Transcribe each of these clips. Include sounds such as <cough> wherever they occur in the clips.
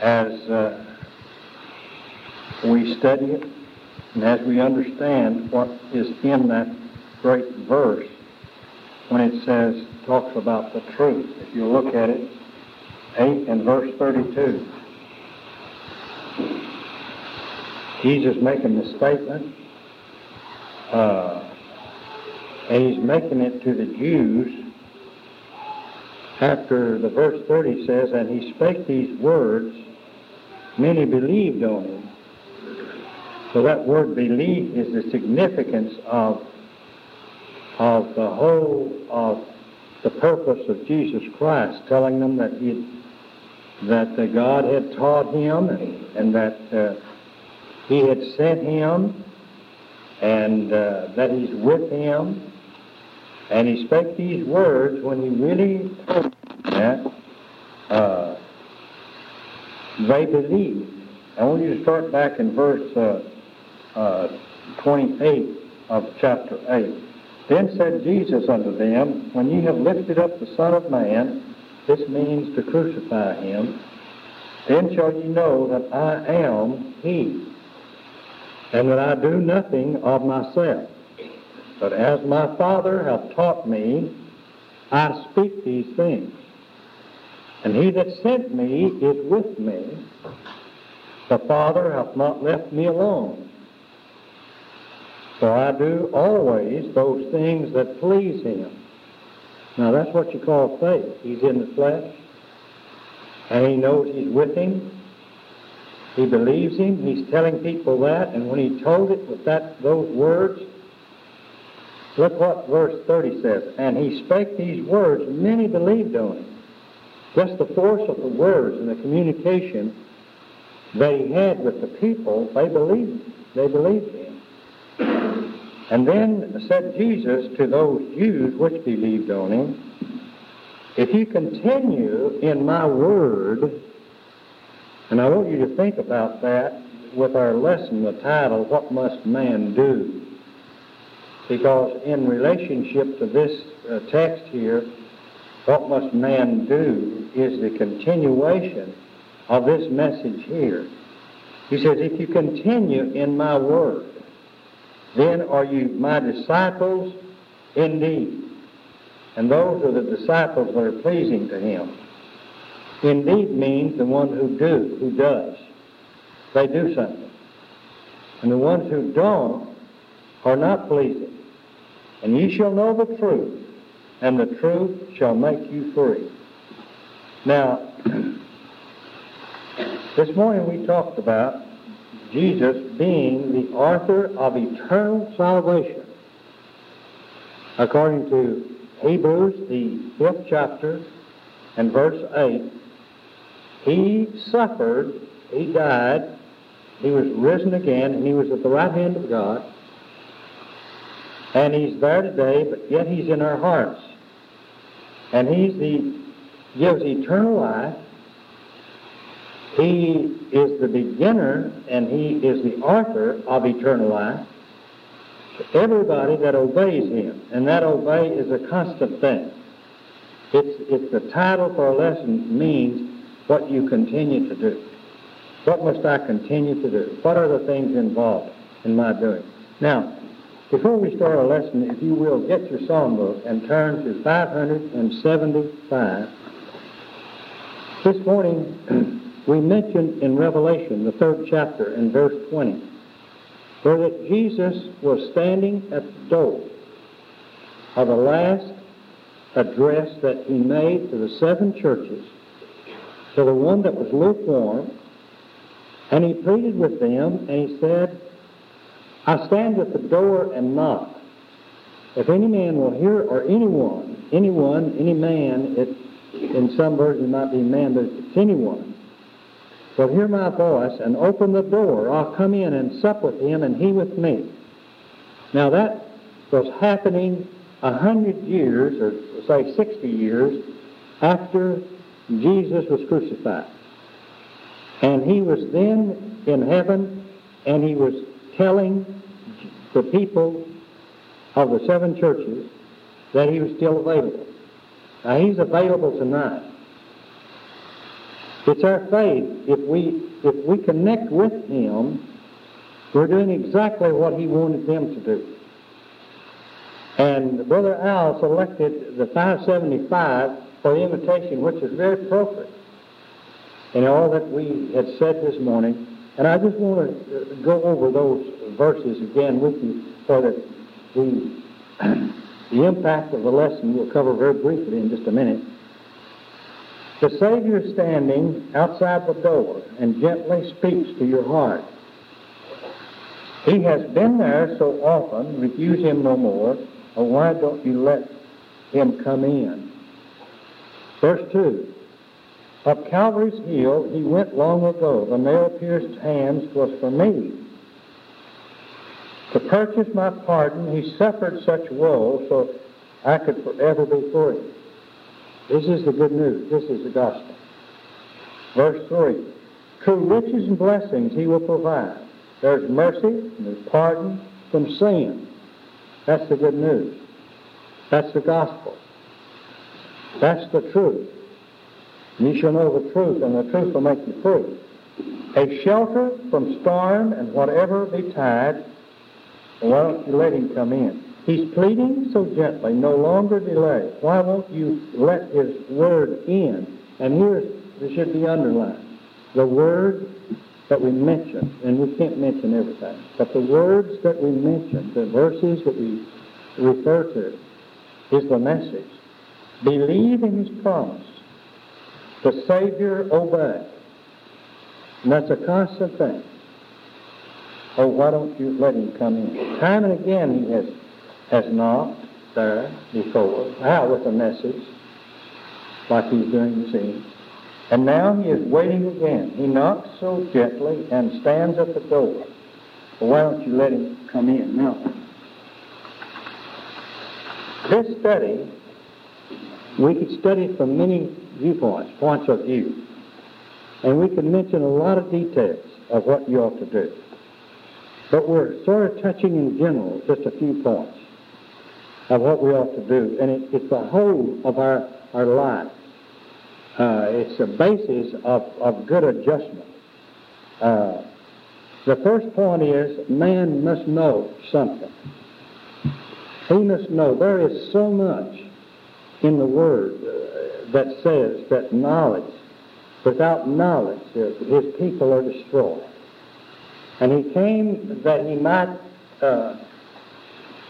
as uh, we study it and as we understand what is in that great verse when it says, talks about the truth. If you look at it, 8 and verse 32. Jesus making the statement, uh, and he's making it to the Jews after the verse 30 says, And he spake these words, many believed on him. So that word believe is the significance of, of the whole of the purpose of Jesus Christ, telling them that he that uh, God had taught him and, and that uh, he had sent him and uh, that he's with him. And he spake these words when he really that they believed. I want you to start back in verse uh, uh, 28 of chapter 8. Then said Jesus unto them, When ye have lifted up the Son of Man, this means to crucify him, then shall ye know that I am he, and that I do nothing of myself. But as my Father hath taught me, I speak these things. And he that sent me is with me. The Father hath not left me alone. For I do always those things that please him. Now that's what you call faith. He's in the flesh, and he knows he's with him. He believes him. He's telling people that, and when he told it with that those words, look what verse 30 says. And he spake these words, many believed on him. Just the force of the words and the communication he had with the people, they believed. They believed him. And then said Jesus to those Jews which believed on him, If you continue in my word, and I want you to think about that with our lesson, the title, What Must Man Do? Because in relationship to this uh, text here, what must man do is the continuation of this message here. He says, If you continue in my word, then are you my disciples indeed. And those are the disciples that are pleasing to him. Indeed means the one who do, who does. They do something. And the ones who don't are not pleasing. And ye shall know the truth, and the truth shall make you free. Now, this morning we talked about Jesus being the author of eternal salvation. According to Hebrews, the fifth chapter and verse 8, he suffered, he died, he was risen again, and he was at the right hand of God. And he's there today, but yet he's in our hearts. And he's the gives eternal life he is the beginner and He is the author of eternal life everybody that obeys Him. And that obey is a constant thing. It's, it's the title for a lesson means what you continue to do. What must I continue to do? What are the things involved in my doing? Now, before we start our lesson, if you will, get your songbook and turn to 575. This morning, <clears throat> we mentioned in Revelation, the third chapter, in verse 20, where that Jesus was standing at the door of the last address that he made to the seven churches, to the one that was lukewarm, and he pleaded with them, and he said, I stand at the door and knock. If any man will hear, or anyone, anyone, any man, it, in some versions it might be man, but it's anyone, will hear my voice and open the door, I'll come in and sup with him and he with me. Now that was happening a hundred years, or say sixty years, after Jesus was crucified. And he was then in heaven and he was telling the people of the seven churches that he was still available. Now he's available tonight. It's our faith. If we if we connect with Him, we're doing exactly what He wanted them to do. And Brother Al selected the 575 for the invitation, which is very appropriate in all that we had said this morning. And I just want to uh, go over those verses again with you so that the, <clears throat> the impact of the lesson we'll cover very briefly in just a minute. The Savior standing outside the door and gently speaks to your heart. He has been there so often, refuse him no more, or why don't you let him come in? Verse 2. Up Calvary's hill he went long ago. The nail-pierced hands was for me. To purchase my pardon, he suffered such woe so I could forever be free. This is the good news. This is the gospel. Verse 3. True riches and blessings he will provide. There's mercy and there's pardon from sin. That's the good news. That's the gospel. That's the truth. You shall know the truth, and the truth will make you free. A shelter from storm and whatever betide, don't you let him come in? He's pleading so gently, no longer delay. Why won't you let his word in? And here's, this should be underlined. The word that we mention, and we can't mention everything, but the words that we mention, the verses that we refer to, is the message. Believe in his promise. The Savior obey. And that's a constant thing. Oh, why don't you let him come in? Time and again he has, has knocked there before, out with a message, like he's doing this evening. And now he is waiting again. He knocks so gently and stands at the door. Well, why don't you let him come in now? This study, we could study it from many viewpoints, points of view. And we could mention a lot of details of what you ought to do. But we're sort of touching in general just a few points of what we ought to do. And it, it's the whole of our, our life. Uh, it's the basis of, of good adjustment. Uh, the first point is man must know something. He must know there is so much in the Word uh, that says that knowledge, without knowledge, uh, his people are destroyed. And he came that he might uh,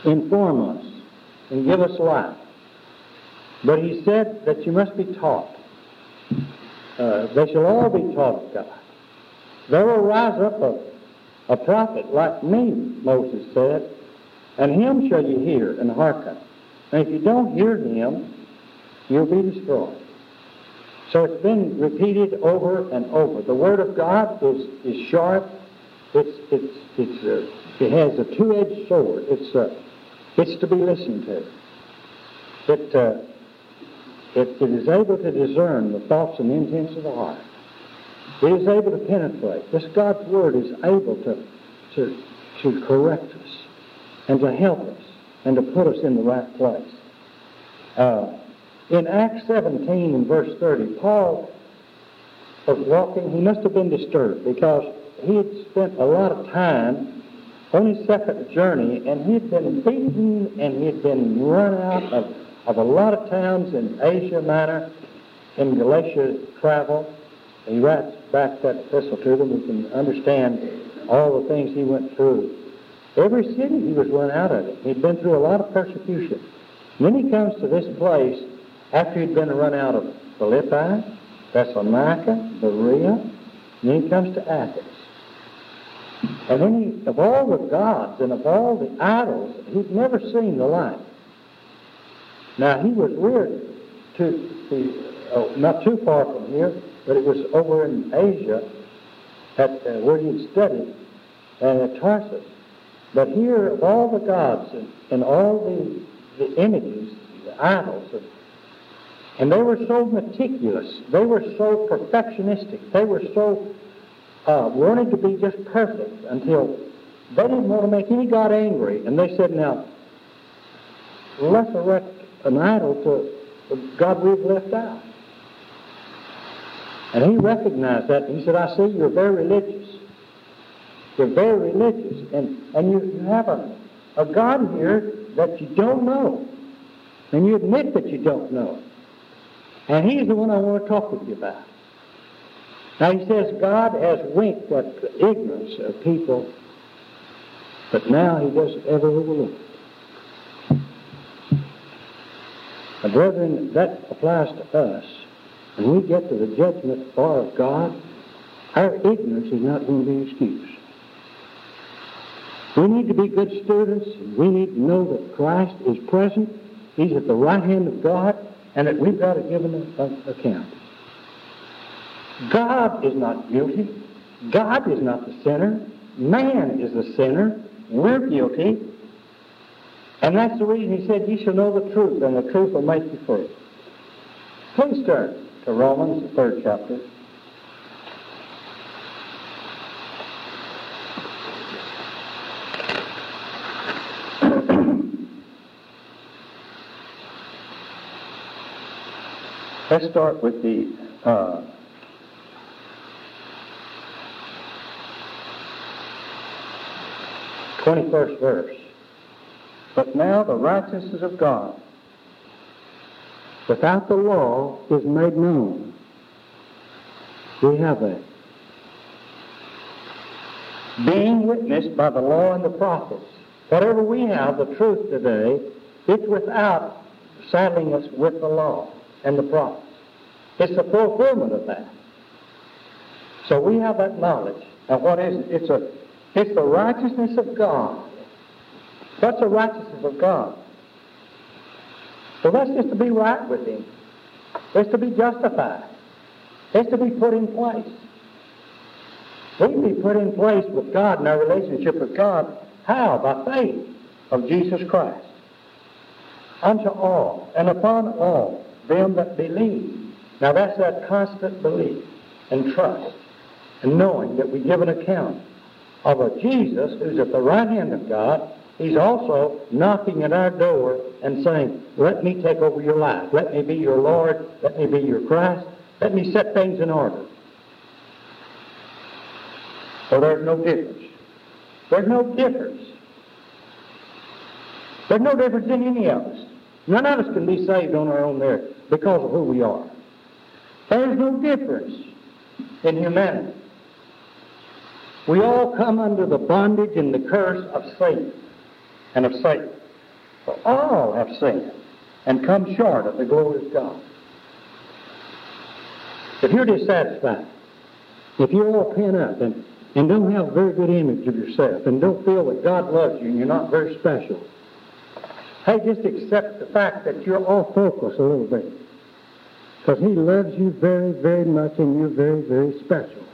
inform us and give us life. But he said that you must be taught. Uh, they shall all be taught of God. There will rise up a, a prophet like me, Moses said, and him shall you hear and hearken. And if you don't hear him, you'll be destroyed. So it's been repeated over and over. The Word of God is, is sharp. It's, it's, it's, uh, it has a two-edged sword. It's, uh, it's to be listened to. It, uh, it, it is able to discern the thoughts and intents of the heart. It is able to penetrate. This God's Word is able to, to, to correct us and to help us and to put us in the right place. Uh, in Acts 17 and verse 30, Paul was walking, he must have been disturbed because he had spent a lot of time on his second journey and he had been beaten and he had been run out of, of a lot of towns in Asia Minor, in Galatia travel. He writes back that epistle to them. We can understand all the things he went through. Every city he was run out of it. He'd been through a lot of persecution. And then he comes to this place after he'd been run out of Philippi, Thessalonica, Berea, and then he comes to Athens. And then he, of all the gods and of all the idols, he'd never seen the like. Now he was reared to oh, not too far from here, but it was over in Asia at uh, where he'd studied, and at Tarsus. But here, of all the gods and, and all the, the images, the idols, and, and they were so meticulous, they were so perfectionistic, they were so uh, wanting to be just perfect until they didn't want to make any god angry. And they said, now, let's erect an idol to the God we've left out. And he recognized that. He said, I see you're very religious. You're very religious. And, and you, you have a, a God here that you don't know. And you admit that you don't know. And he's the one I want to talk with you about. Now he says God has winked at the ignorance of people, but now he doesn't ever overlook it. Now, brethren, that applies to us. When we get to the judgment bar of God, our ignorance is not going to be excused. We need to be good students. We need to know that Christ is present. He's at the right hand of God, and that we've got to give an account. God is not guilty. God is not the sinner. Man is the sinner. We're guilty. And that's the reason he said, Ye shall know the truth, and the truth will make you free. Please turn to Romans, the third chapter. Let's start with the uh, twenty-first verse. But now the righteousness of God without the law is made known. We have that. Being witnessed by the law and the prophets. Whatever we have, the truth today, it's without saddling us with the law and the prophets. It's the fulfillment of that. So we have that knowledge. Now what is it? It's, a, it's the righteousness of God. What's the righteousness of God? So that's just to be right with Him. It's to be justified. It's to be put in place. We can be put in place with God in our relationship with God. How? By faith of Jesus Christ. Unto all and upon all them that believe. Now that's that constant belief and trust and knowing that we give an account of a Jesus who's at the right hand of God He's also knocking at our door and saying, Let me take over your life. Let me be your Lord. Let me be your Christ. Let me set things in order. So there's no difference. There's no difference. There's no difference in any of us. None of us can be saved on our own there because of who we are. There's no difference in humanity. We all come under the bondage and the curse of Satan and of Satan. For all have sinned and come short of the glory of God. If you're dissatisfied, if you're all pent up and, and don't have a very good image of yourself and don't feel that God loves you and you're not very special, hey, just accept the fact that you're off focus a little bit. Because He loves you very, very much and you're very, very special.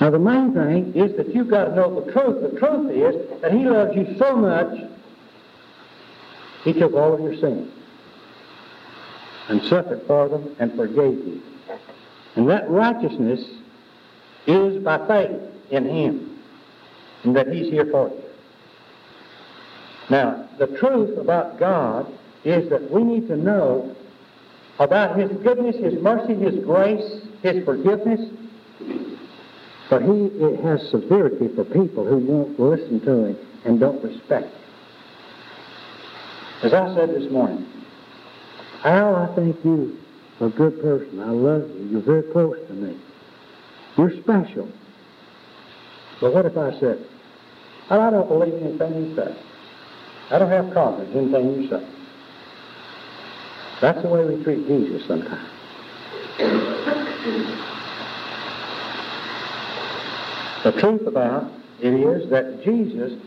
Now, the main thing is that you've got to know the truth. The truth is that He loves you so much, He took all of your sins and suffered for them and forgave you. And that righteousness is by faith in Him and that He's here for you. Now, the truth about God is that we need to know about His goodness, His mercy, His grace, His forgiveness, but he has severity for people who won't listen to him and don't respect him. As I said this morning, Al, I think you are a good person. I love you. You're very close to me. You're special. But what if I said, I don't believe anything you say. I don't have confidence in anything you say. That's the way we treat Jesus sometimes. The truth about it is that Jesus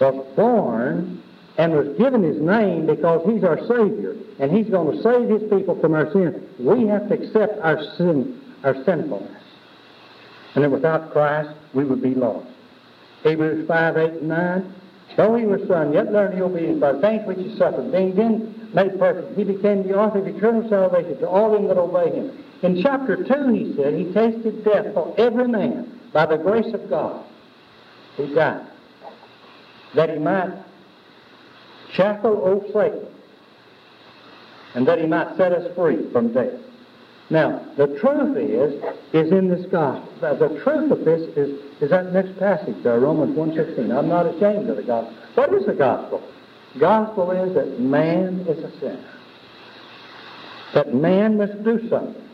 was born and was given his name because he's our Savior and he's going to save his people from our sin. We have to accept our sin, our sinfulness. And that without Christ, we would be lost. Hebrews 5, 8, and 9. Though he was son, yet learned he obedience by things which he suffered. Being then made perfect, he became the author of eternal salvation to all them that obey him. In chapter 2, he said, he tasted death for every man by the grace of God, he died, that he might shackle old Satan, and that he might set us free from death. Now, the truth is, is in this gospel. The truth of this is, is that next passage there, Romans 1.16. I'm not ashamed of the gospel. What is the gospel? Gospel is that man is a sinner. That man must do something.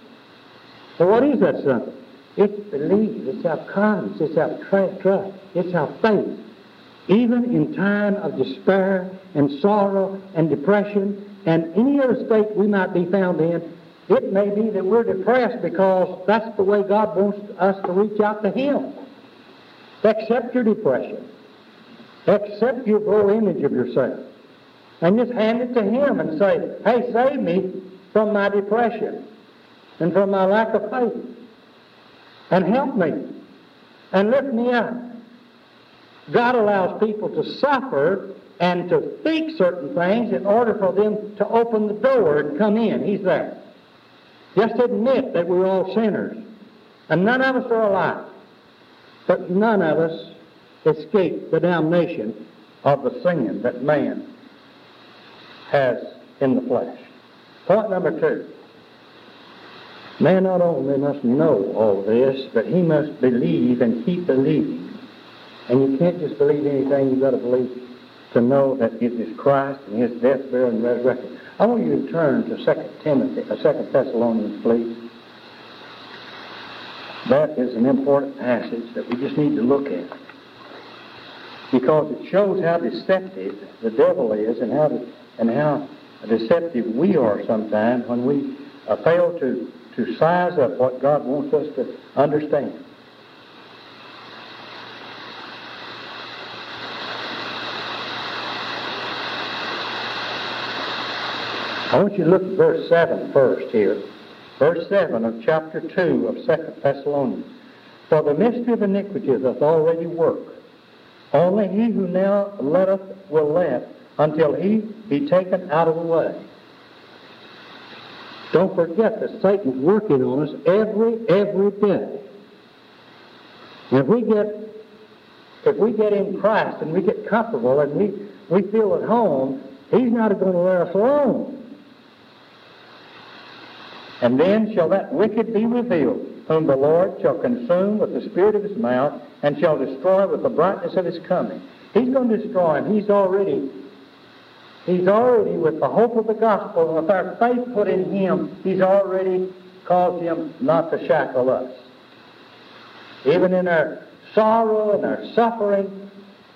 So what is that something? It's belief. It's our confidence. It's our trust. It's our faith. Even in time of despair and sorrow and depression and any other state we might be found in, it may be that we're depressed because that's the way God wants us to reach out to Him. Accept your depression. Accept your low image of yourself. And just hand it to Him and say, hey, save me from my depression and from my lack of faith. And help me. And lift me up. God allows people to suffer and to think certain things in order for them to open the door and come in. He's there. Just admit that we're all sinners. And none of us are alike. But none of us escape the damnation of the sin that man has in the flesh. Point number two. Man not only must know all this, but he must believe and keep believing. And you can't just believe anything, you've got to believe to know that it is Christ and his death, burial, and resurrection. I want you to turn to 2 Timothy, uh, 2 Thessalonians, please. That is an important passage that we just need to look at because it shows how deceptive the devil is and how and how deceptive we are sometimes when we uh, fail to to size up what God wants us to understand. I want you to look at verse 7 first here. Verse 7 of chapter 2 of 2 Thessalonians. For the mystery of iniquity doth already work. Only he who now letteth will let until he be taken out of the way. Don't forget that Satan's working on us every, every day. If we get if we get in Christ and we get comfortable and we, we feel at home, he's not going to let us alone. And then shall that wicked be revealed, whom the Lord shall consume with the spirit of his mouth, and shall destroy with the brightness of his coming. He's going to destroy him. He's already, he's already, with the hope of the gospel, with our faith put in him, he's already caused him not to shackle us. Even in our sorrow and our suffering,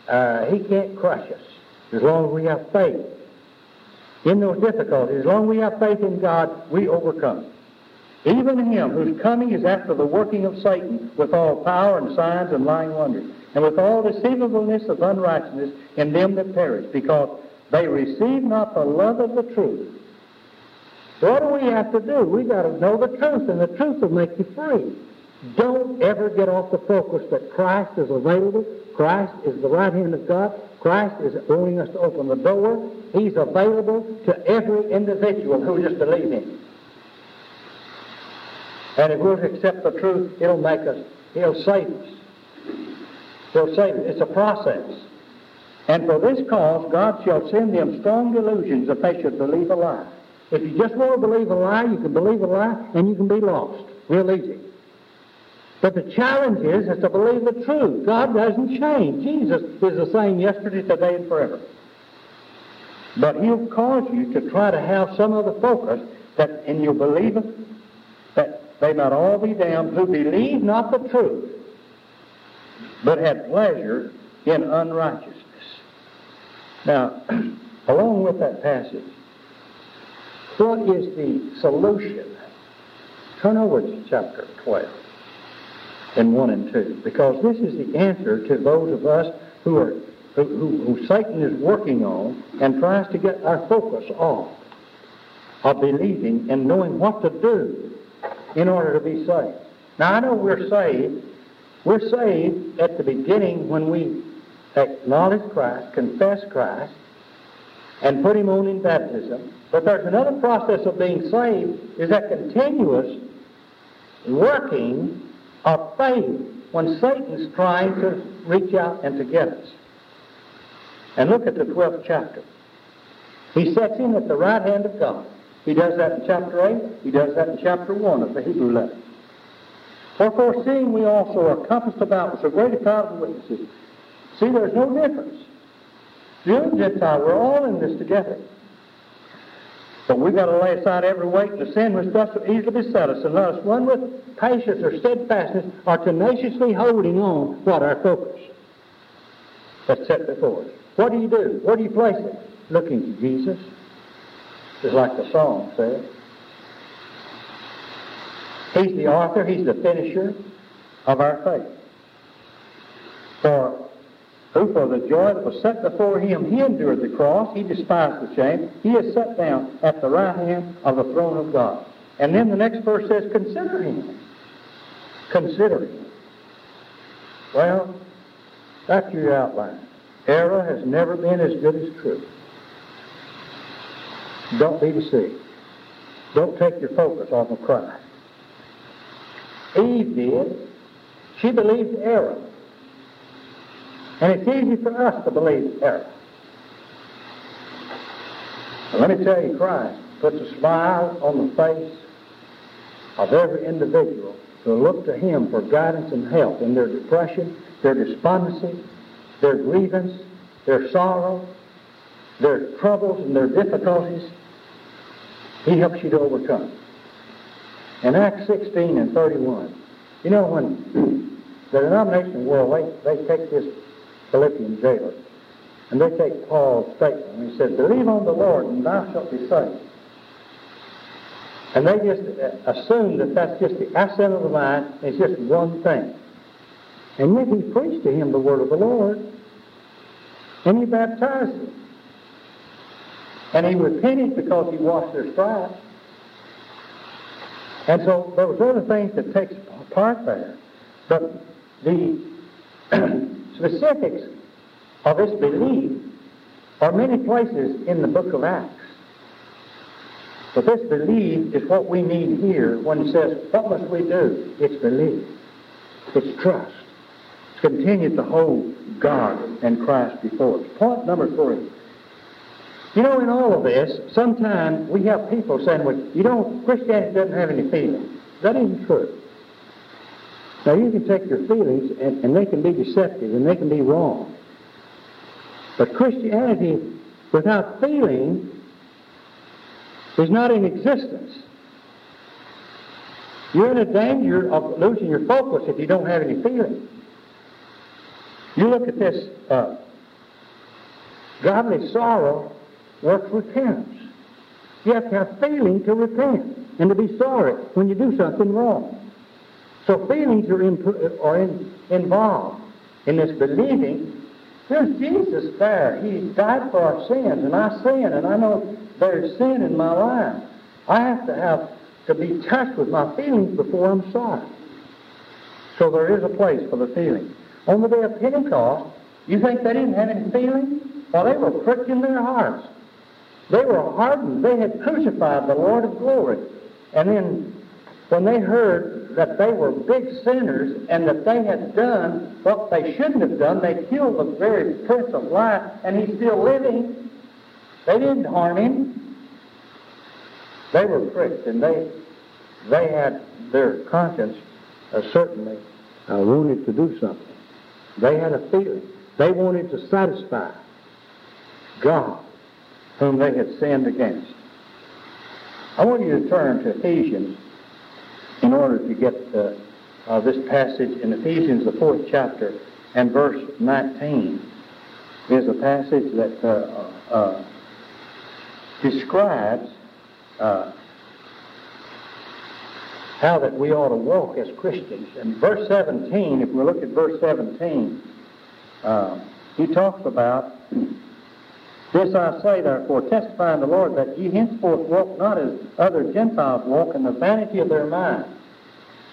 uh, he can't crush us as long as we have faith. In those difficulties, as long as we have faith in God, we overcome. Even him whose coming is after the working of Satan with all power and signs and lying wonders, and with all deceivableness of unrighteousness in them that perish, because they receive not the love of the truth. What do we have to do? We got to know the truth, and the truth will make you free. Don't ever get off the focus that Christ is available. Christ is the right hand of God. Christ is wanting us to open the door. He's available to every individual who just believes Him. And if we'll accept the truth, it'll make us, He'll save us. He'll save us. It's a process. And for this cause, God shall send them strong delusions if they should believe a lie. If you just want to believe a lie, you can believe a lie and you can be lost. Real easy. But the challenge is, is to believe the truth. God doesn't change. Jesus is the same yesterday, today, and forever. But He'll cause you to try to have some other focus that in your believing they might all be damned who believe not the truth, but had pleasure in unrighteousness. Now, <clears throat> along with that passage, what is the solution? Turn over to chapter 12 in 1 and 2, because this is the answer to those of us who are who, who, who Satan is working on and tries to get our focus off of believing and knowing what to do in order to be saved. Now, I know we're saved. We're saved at the beginning when we acknowledge Christ, confess Christ, and put Him on in baptism. But there's another process of being saved, is that continuous working of faith when Satan's trying to reach out and to get us. And look at the 12th chapter. He sets in at the right hand of God He does that in chapter 8. He does that in chapter 1 of the Hebrew letter. Wherefore, seeing we also are compassed about with so great a cloud of witnesses. See, there's no difference. Jew and Gentile, we're all in this together. But we've got to lay aside every weight and the sin which does so easily beset us, and let us run with patience or steadfastness or tenaciously holding on what our focus that's set before us. What do you do? Where do you place it? Looking to Jesus, just like the song says. He's the author, he's the finisher of our faith. For who for the joy that was set before him, he endured the cross, he despised the shame, he is set down at the right hand of the throne of God. And then the next verse says, consider him. Consider him. Well, that's your outline. Error has never been as good as truth. Don't be deceived. Don't take your focus off of Christ. Eve did. She believed error. And it's easy for us to believe error. But let me tell you, Christ puts a smile on the face of every individual to look to Him for guidance and help in their depression, their despondency, their grievance, their sorrow, their troubles, and their difficulties. He helps you to overcome. In Acts 16 and 31, you know, when <clears throat> the denomination world, they, they take this Philippian jailer. And they take Paul's statement, and he said, Believe on the Lord, and thou shalt be saved. And they just uh, assume that that's just the accent of the mind, it's just one thing. And yet he preached to him the word of the Lord, and he baptized him. And he repented because he washed their stripes. And so there was other things that takes part there. But the <clears throat> specifics of this belief are many places in the book of Acts. But this belief is what we need here when it says, What must we do? It's belief, it's trust. It's continue to hold God and Christ before us. Point number three. You know, in all of this, sometimes we have people saying, well, you know, Christianity doesn't have any feelings. That isn't true. Now, you can take your feelings, and, and they can be deceptive, and they can be wrong. But Christianity without feeling is not in existence. You're in a danger of losing your focus if you don't have any feeling. You look at this uh, godly sorrow works repentance. You have to have feeling to repent and to be sorry when you do something wrong. So feelings are, in, are in, involved in this believing. There's Jesus there. He died for our sins, and I sin, and I know there's sin in my life. I have to have to be touched with my feelings before I'm sorry. So there is a place for the feeling. On the day of Pentecost, you think they didn't have any feeling? Well, they were pricked in their hearts. They were hardened. They had crucified the Lord of glory. And then when they heard that they were big sinners and that they had done what they shouldn't have done, they killed the very Prince of Life, and he's still living. They didn't harm him. They were pricked, and they they had their conscience uh, certainly uh, wanted to do something. They had a feeling. They wanted to satisfy God, whom they had sinned against. I want you to turn to Ephesians in order to get uh, uh, this passage in Ephesians, the fourth chapter, and verse 19 is a passage that uh, uh describes uh, how that we ought to walk as Christians. And verse 17, if we look at verse 17, uh, he talks about this I say, therefore, testifying the Lord, that ye henceforth walk not as other Gentiles walk in the vanity of their mind,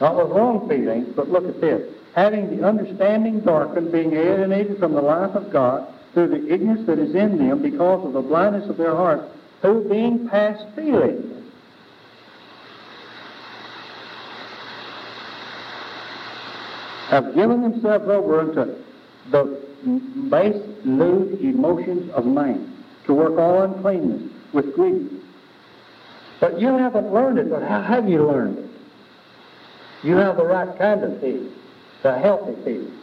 not with wrong feelings, but look at this, having the understanding darkened, being alienated from the life of God through the ignorance that is in them because of the blindness of their hearts, who being past feeling, have given themselves over unto the base, lewd emotions of man, to work all uncleanness with greed. But you haven't learned it, but how have you learned it? You have the right kind of feeling, the healthy feeling.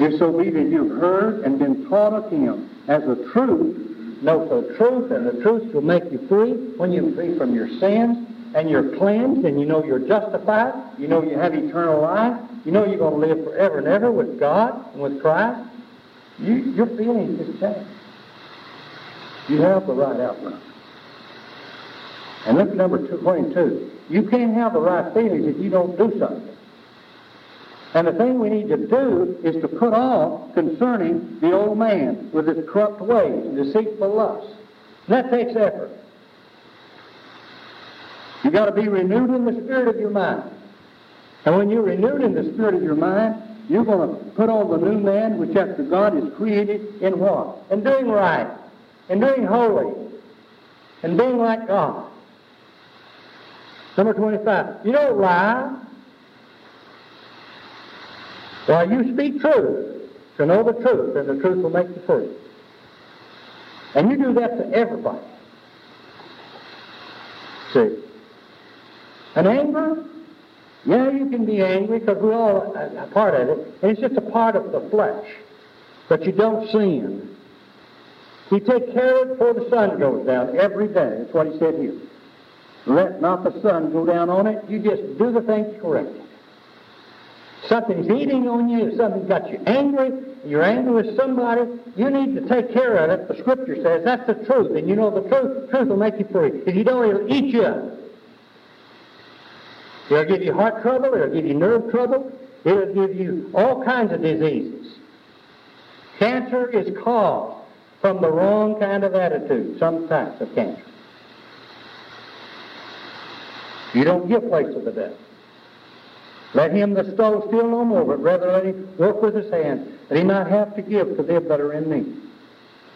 If so that you've heard and been taught of him as the truth, know the truth, and the truth will make you free when you're free from your sins, and you're cleansed, and you know you're justified, you know you have eternal life, you know you're going to live forever and ever with God and with Christ, you, your feelings just change. You have the right outlook. And look at number 22. You can't have the right feelings if you don't do something. And the thing we need to do is to put off concerning the old man with his corrupt ways and deceitful lusts. And that takes effort. You've got to be renewed in the spirit of your mind. And when you're renewed in the spirit of your mind, you're going to put on the new man which after God is created in what? In doing right. In doing holy. And being like God. Number 25. You don't lie. While you speak truth, to know the truth, and the truth will make you free. And you do that to everybody. See? And anger? Yeah, you can be angry because we're all a part of it, and it's just a part of the flesh. But you don't sin. You take care of it before the sun goes down every day. That's what he said here. Let not the sun go down on it. You just do the things correctly something's eating on you, something's got you angry, you're angry with somebody, you need to take care of it. The scripture says that's the truth, and you know the truth, The truth will make you free. If you don't, it'll eat you up. It'll give you heart trouble, it'll give you nerve trouble, it'll give you all kinds of diseases. Cancer is caused from the wrong kind of attitude, some types of cancer. You don't give place to the devil. Let him that stole steal no more, but rather let him work with his hands, that he might have to give to them that are in need.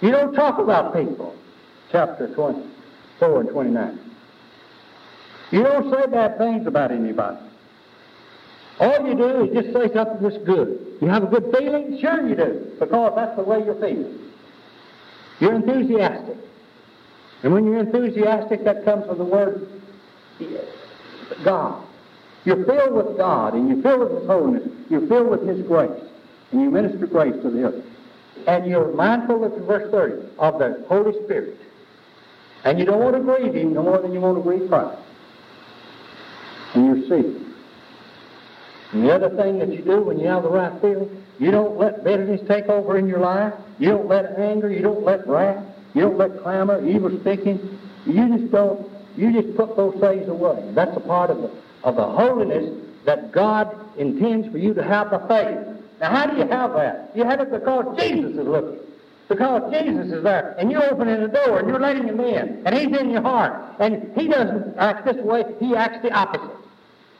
You don't talk about people. Chapter 24 and 29. You don't say bad things about anybody. All you do is just say something that's good. You have a good feeling? Sure you do, because that's the way you're feeling. You're enthusiastic. And when you're enthusiastic, that comes from the word eh, God. You're filled with God, and you're filled with His holiness. You're filled with His grace, and you minister grace to the other. And you're mindful of verse 30 of the Holy Spirit. And you don't want to grieve Him no more than you want to grieve Christ. And you're sealed. And the other thing that you do when you have the right feeling, you don't let bitterness take over in your life. You don't let anger. You don't let wrath. You don't let clamor, evil speaking. You just don't. You just put those things away. That's a part of the of the holiness that God intends for you to have the faith. Now, how do you have that? You have it because Jesus is looking. Because Jesus is there, and you're opening the door, and you're letting him in, and he's in your heart. And he doesn't act this way, he acts the opposite.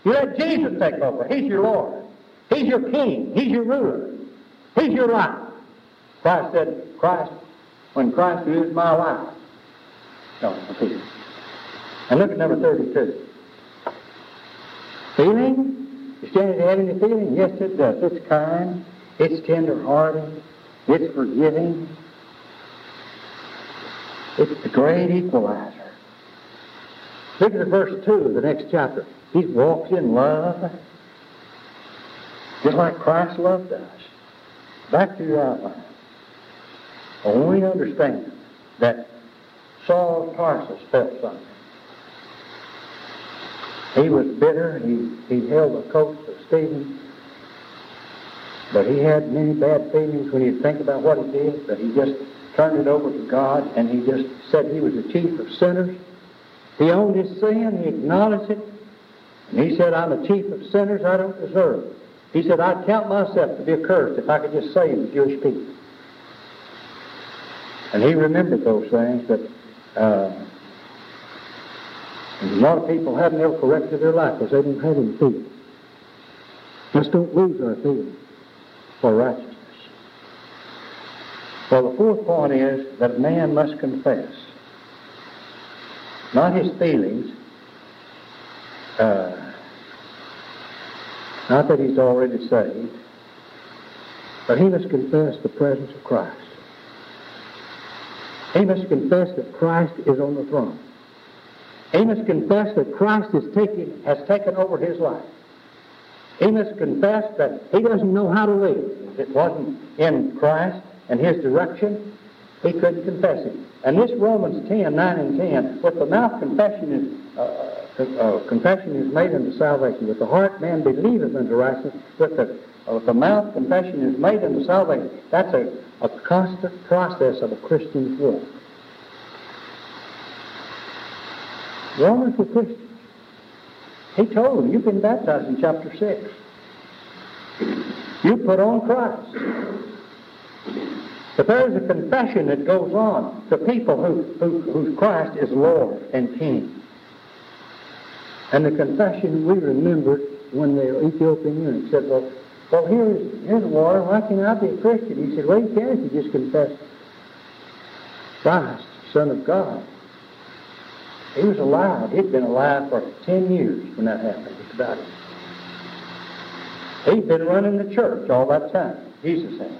You let Jesus take over. He's your Lord. He's your king. He's your ruler. He's your life. Christ said, Christ, when Christ is my life. No, repeat. And look at number 32. Feeling? Does Janet have any feeling? Yes, it does. It's kind. It's tender-hearted. It's forgiving. It's the great equalizer. Look at verse 2 of the next chapter. He walks in love, just like Christ loved us. Back to your outline. Only understand that Saul of Tarsus felt something. He was bitter. He, he held the coat of Stephen. But he had many bad feelings when he'd think about what he did, but he just turned it over to God and he just said he was the chief of sinners. He owned his sin, he acknowledged it, and he said, I'm the chief of sinners, I don't deserve it. He said, I'd count myself to be accursed if I could just save the Jewish people. And he remembered those things, but uh, a lot of people haven't ever corrected their life because they don't have any faith. Just don't lose our faith for righteousness. Well, the fourth point is that man must confess. Not his feelings, uh, not that he's already saved, but he must confess the presence of Christ. He must confess that Christ is on the throne. He must confess that Christ has taken, has taken over his life. He must confess that he doesn't know how to live. If it wasn't in Christ and his direction, he couldn't confess it. And this Romans 10, 9 and 10, with the mouth confession is, uh, uh, confession is made unto salvation. With the heart man believeth unto righteousness. With the, uh, with the mouth confession is made unto salvation. That's a, a constant process of a Christian's walk. Romans were Christians. He told them, you've been baptized in chapter 6. You put on Christ. But there is a confession that goes on to people who, who, whose Christ is Lord and King. And the confession we remembered when the Ethiopian eunuch said, well, well here's, here's water. Why can't I be a Christian? He said, well, you can if you just confess Christ, Son of God. He was alive. He'd been alive for 10 years when that happened. It's about it. He'd been running the church all that time. Jesus said.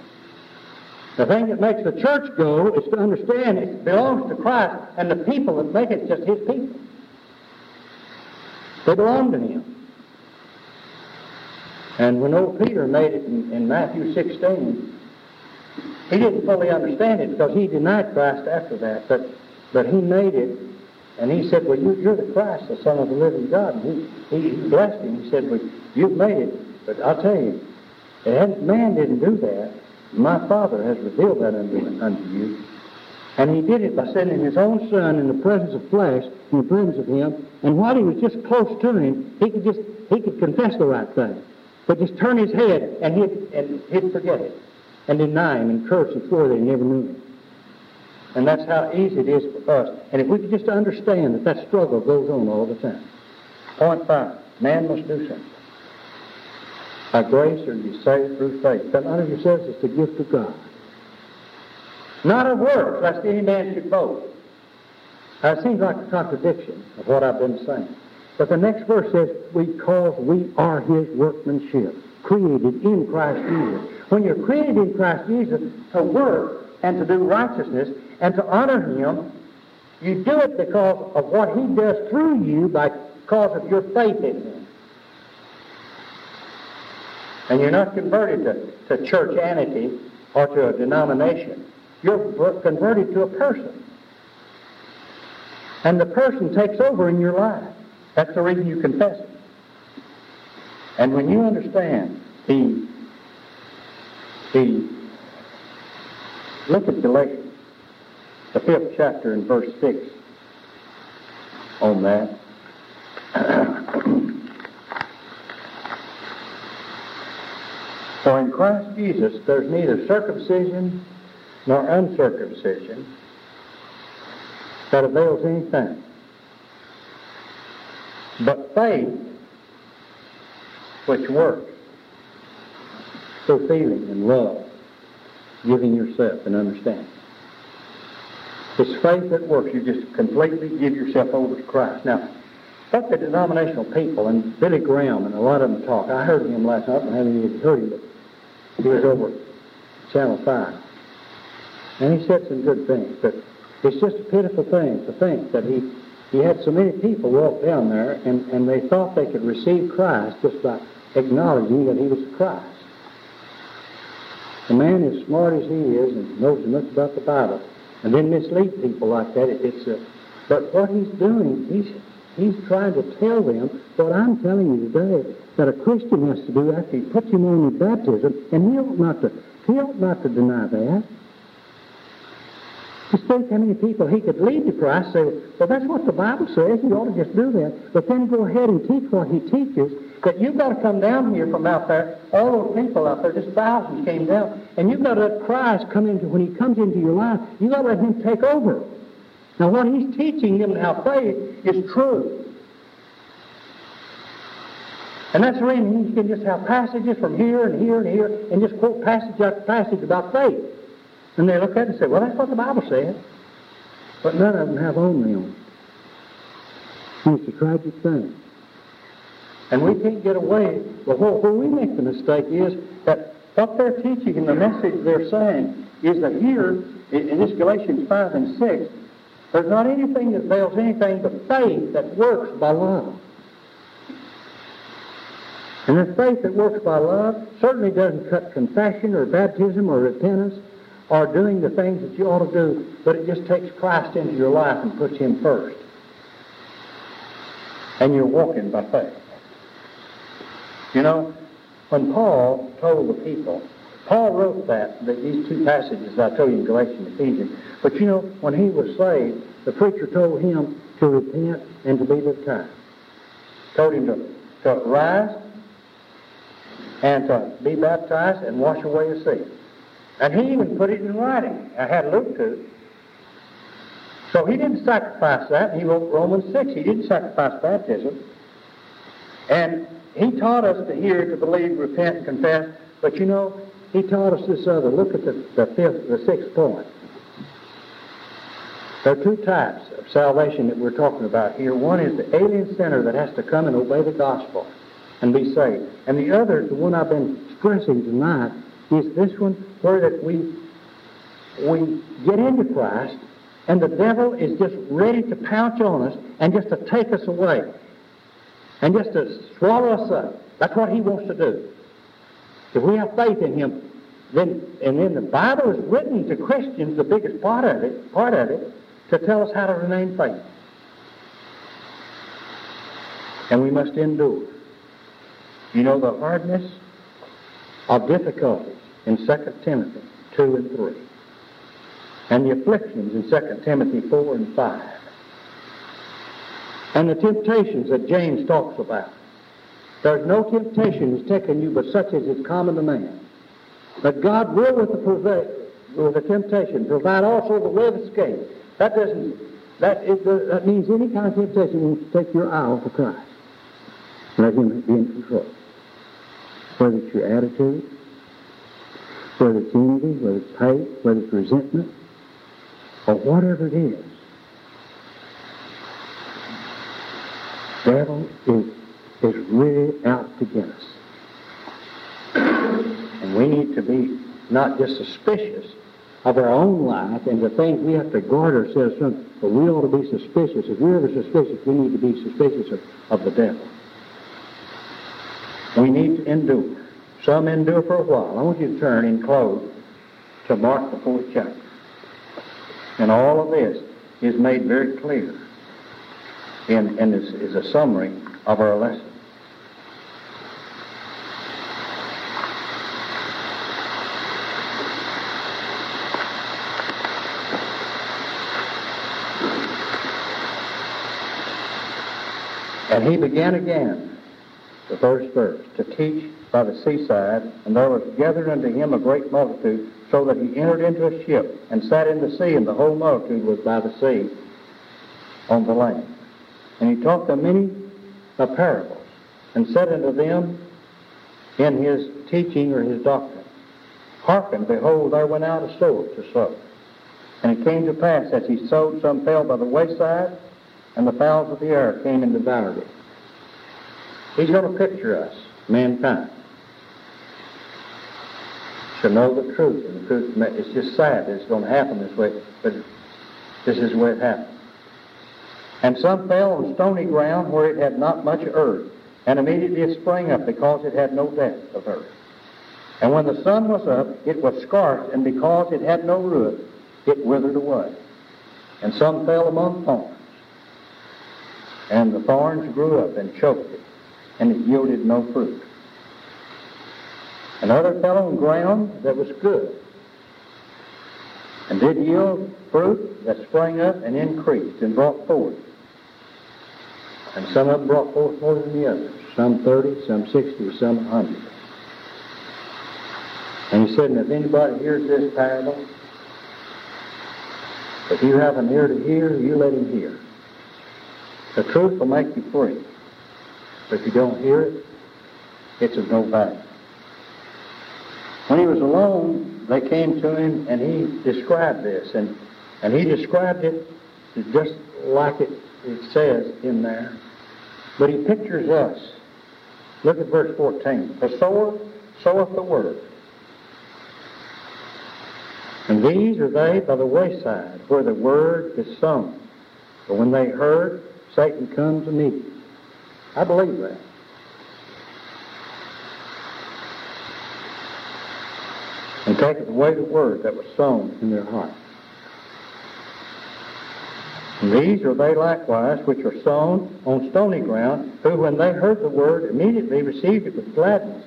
The thing that makes the church go is to understand it belongs to Christ, and the people that make it just His people. They belong to Him. And when old Peter made it in, in Matthew 16, he didn't fully understand it because he denied Christ after that, but, but he made it and he said, Well, you, are the Christ, the Son of the living God. And he, he, blessed him. He said, Well, you've made it. But I'll tell you, man didn't do that. My Father has revealed that unto, unto you. And he did it by sending his own son in the presence of flesh, in the presence of him. And while he was just close to him, he could just he could confess the right thing. But just turn his head and he'd, and he'd forget it. And deny him and curse and swear that he never knew him. And that's how easy it is for us. And if we could just understand that that struggle goes on all the time. Point five, man must do something. By grace are you saved through faith. That none of yourselves is the gift of God. Not of works, lest any man should boast. Now, it seems like a contradiction of what I've been saying. But the next verse says, because we are his workmanship, created in Christ Jesus. When you're created in Christ Jesus to work and to do righteousness and to honor him, you do it because of what he does through you by cause of your faith in him. And you're not converted to, to churchanity or to a denomination. You're converted to a person. And the person takes over in your life. That's the reason you confess it. And when you understand the, the look at Galatians, the fifth chapter and verse six on that. For in Christ Jesus there's neither circumcision nor uncircumcision that avails anything. But faith which works through feeling and love, giving yourself and understanding. It's faith that works. You just completely give yourself over to Christ. Now, what the denominational people, and Billy Graham and a lot of them talk, I heard him last night, I haven't even heard him, but he was over Channel 5. And he said some good things, but it's just a pitiful thing to think that he, he had so many people walk down there and, and they thought they could receive Christ just by acknowledging that he was Christ. A man as smart as he is and knows as much about the Bible, and then mislead people like that, it, it's a, but what he's doing, he's, he's trying to tell them what I'm telling you today, that a Christian has to do after he puts him on the baptism, and he ought not to, he ought not to deny that. Just think how many people he could lead to Christ, say, well, that's what the Bible says, you ought to just do that, but then go ahead and teach what he teaches, that you've got to come down here from out there, all those people out there, just thousands came down, and you've got to let Christ come into, when he comes into your life, you've got to let him take over. Now, what he's teaching them how faith is true. And that's the reason you can just have passages from here and here and here and just quote passage after passage about faith. And they look at it and say, well, that's what the Bible said. But none of them have on it. It's a tragic thing. And we can't get away. But where we make the mistake is that what they're teaching and the message they're saying is that here, in this Galatians 5 and 6, There's not anything that veils anything but faith that works by love. And the faith that works by love certainly doesn't cut confession or baptism or repentance or doing the things that you ought to do, but it just takes Christ into your life and puts Him first. And you're walking by faith. You know, when Paul told the people, Paul wrote that, these two passages I told you in Galatians and Ephesians. But you know, when he was saved, the preacher told him to repent and to be baptized. Told him to, to rise and to be baptized and wash away his sin. And he even put it in writing. I had Luke to. So he didn't sacrifice that. He wrote Romans 6. He didn't sacrifice baptism. And he taught us to hear, to believe, repent, and confess. But you know, he taught us this other. Look at the, the fifth, the sixth point. There are two types of salvation that we're talking about here. One is the alien sinner that has to come and obey the gospel and be saved. And the other, the one I've been stressing tonight, is this one where that we we get into Christ and the devil is just ready to pounce on us and just to take us away and just to swallow us up. That's what he wants to do. If we have faith in him, then and then the Bible is written to Christians, the biggest part of it, part of it, to tell us how to remain faithful. And we must endure. You know the hardness of difficulties in 2 Timothy 2 and 3. And the afflictions in 2 Timothy 4 and 5. And the temptations that James talks about. There's no temptation that's taken you but such as is common to man. But God will, with the, with the temptation, provide also the way of escape. That doesn't, that, is, that means any kind of temptation will take your eye off of Christ. Let Him be in control. Whether it's your attitude, whether it's envy, whether it's hate, whether it's resentment, or whatever it is. Devil is is really out to get us. And we need to be not just suspicious of our own life and the things we have to guard ourselves from, but we ought to be suspicious. If we're ever suspicious, we need to be suspicious of, of the devil. We need to endure. Some endure for a while. I want you to turn and close to Mark the fourth chapter. And all of this is made very clear and, and is, is a summary of our lesson. And he began again, the first verse, to teach by the seaside, and there was gathered unto him a great multitude, so that he entered into a ship and sat in the sea, and the whole multitude was by the sea on the land. And he taught them many parables, and said unto them in his teaching or his doctrine, Hearken, behold, there went out a to sow. And it came to pass, as he sowed, some fell by the wayside, and the fowls of the air came and devoured it. He's going to picture us, mankind, to know the truth. And the truth, it's just sad that it's going to happen this way, but this is the way it happened. And some fell on stony ground where it had not much earth, and immediately it sprang up because it had no depth of earth. And when the sun was up, it was scarce, and because it had no root, it withered away. And some fell among thorns, and the thorns grew up and choked it, and it yielded no fruit. Another fell on ground that was good, and did yield fruit that sprang up and increased and brought forth and some of them brought forth more than the others, some 30, some 60, some 100. And he said, and if anybody hears this parable, if you have an ear to hear, you let him hear. The truth will make you free. But if you don't hear it, it's of no value. When he was alone, they came to him and he described this. And, and he described it just like it it says in there. But he pictures us. Look at verse 14. The sower soweth the word. And these are they by the wayside where the word is sown. But when they heard, Satan comes immediately. I believe that. And taketh away the word that was sown in their heart. And these are they likewise which are sown on stony ground, who when they heard the word immediately received it with gladness.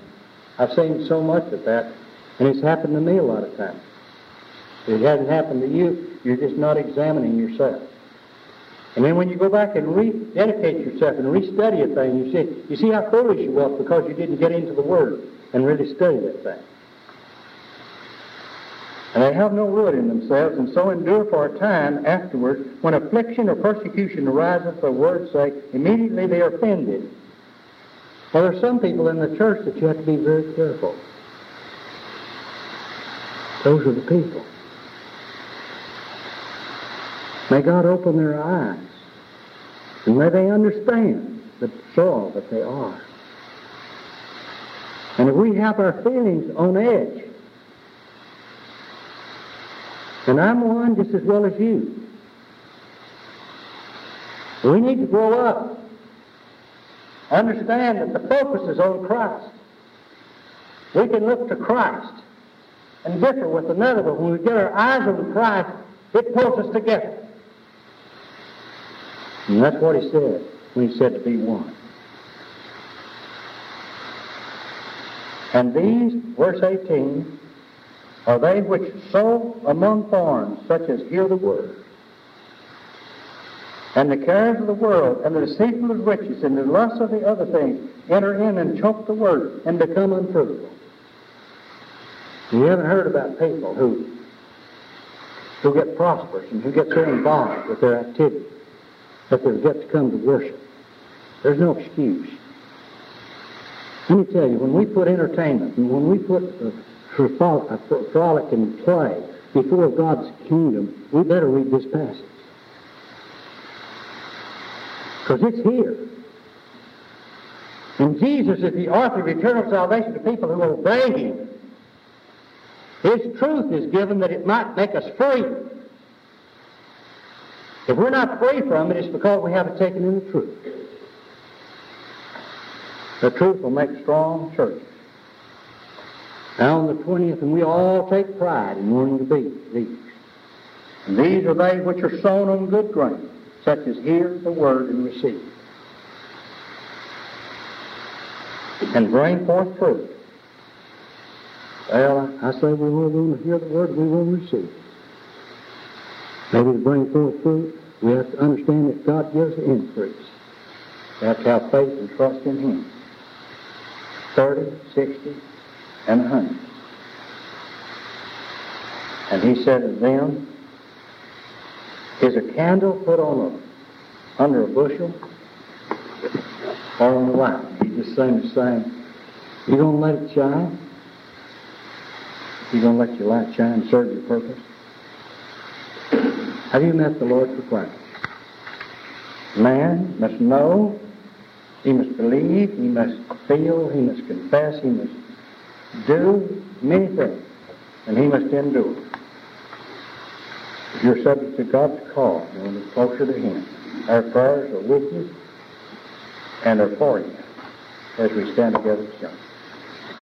I've seen so much of that, and it's happened to me a lot of times. If it hasn't happened to you, you're just not examining yourself. And then when you go back and rededicate yourself and restudy a thing, you see, you see how foolish you was because you didn't get into the Word and really study that thing. And they have no root in themselves, and so endure for a time afterward. When affliction or persecution arises for word's sake, immediately they are offended. Well, there are some people in the church that you have to be very careful. Those are the people. May God open their eyes and may they understand the soil that they are. And if we have our feelings on edge, and I'm one just as well as you, we need to grow up. Understand that the focus is on Christ. We can look to Christ and differ with another, but when we get our eyes on Christ, it pulls us together. And that's what he said when he said to be one. And these, verse 18, are they which sow among thorns, such as hear the word. And the cares of the world, and the deceitfulness of riches, and the lust of the other things enter in and choke the word, and become unfruitful. You haven't heard about people who who get prosperous and who get so involved with their activities that they've got to come to worship. There's no excuse. Let me tell you, when we put entertainment and when we put uh, a uh, frolic and play before God's kingdom, we better read this passage. Because it's here. And Jesus is the author of eternal salvation to people who obey Him. His truth is given that it might make us free. If we're not free from it, it's because we haven't taken in the truth. The truth will make strong churches. Now on the 20th, and we all take pride in wanting to be these. And these are they which are sown on good ground, such as hear the word and receive. And bring forth fruit. Well, I say we will hear the word, we will receive. Maybe to bring forth fruit, we have to understand that God gives increase. We have to have faith and trust in Him. 30, 60, and 100. And He said to them, Is a candle put on a, under a bushel or on a light? He just saying the same. You're gonna let it shine? You're gonna let your light shine and serve your purpose? Have you met the Lord for Christ? Man must know, he must believe, he must feel, he must confess, he must do many things, and he must endure. If you're subject to God's call, you want to be closer to Him. Our prayers are with you and are for you as we stand together to.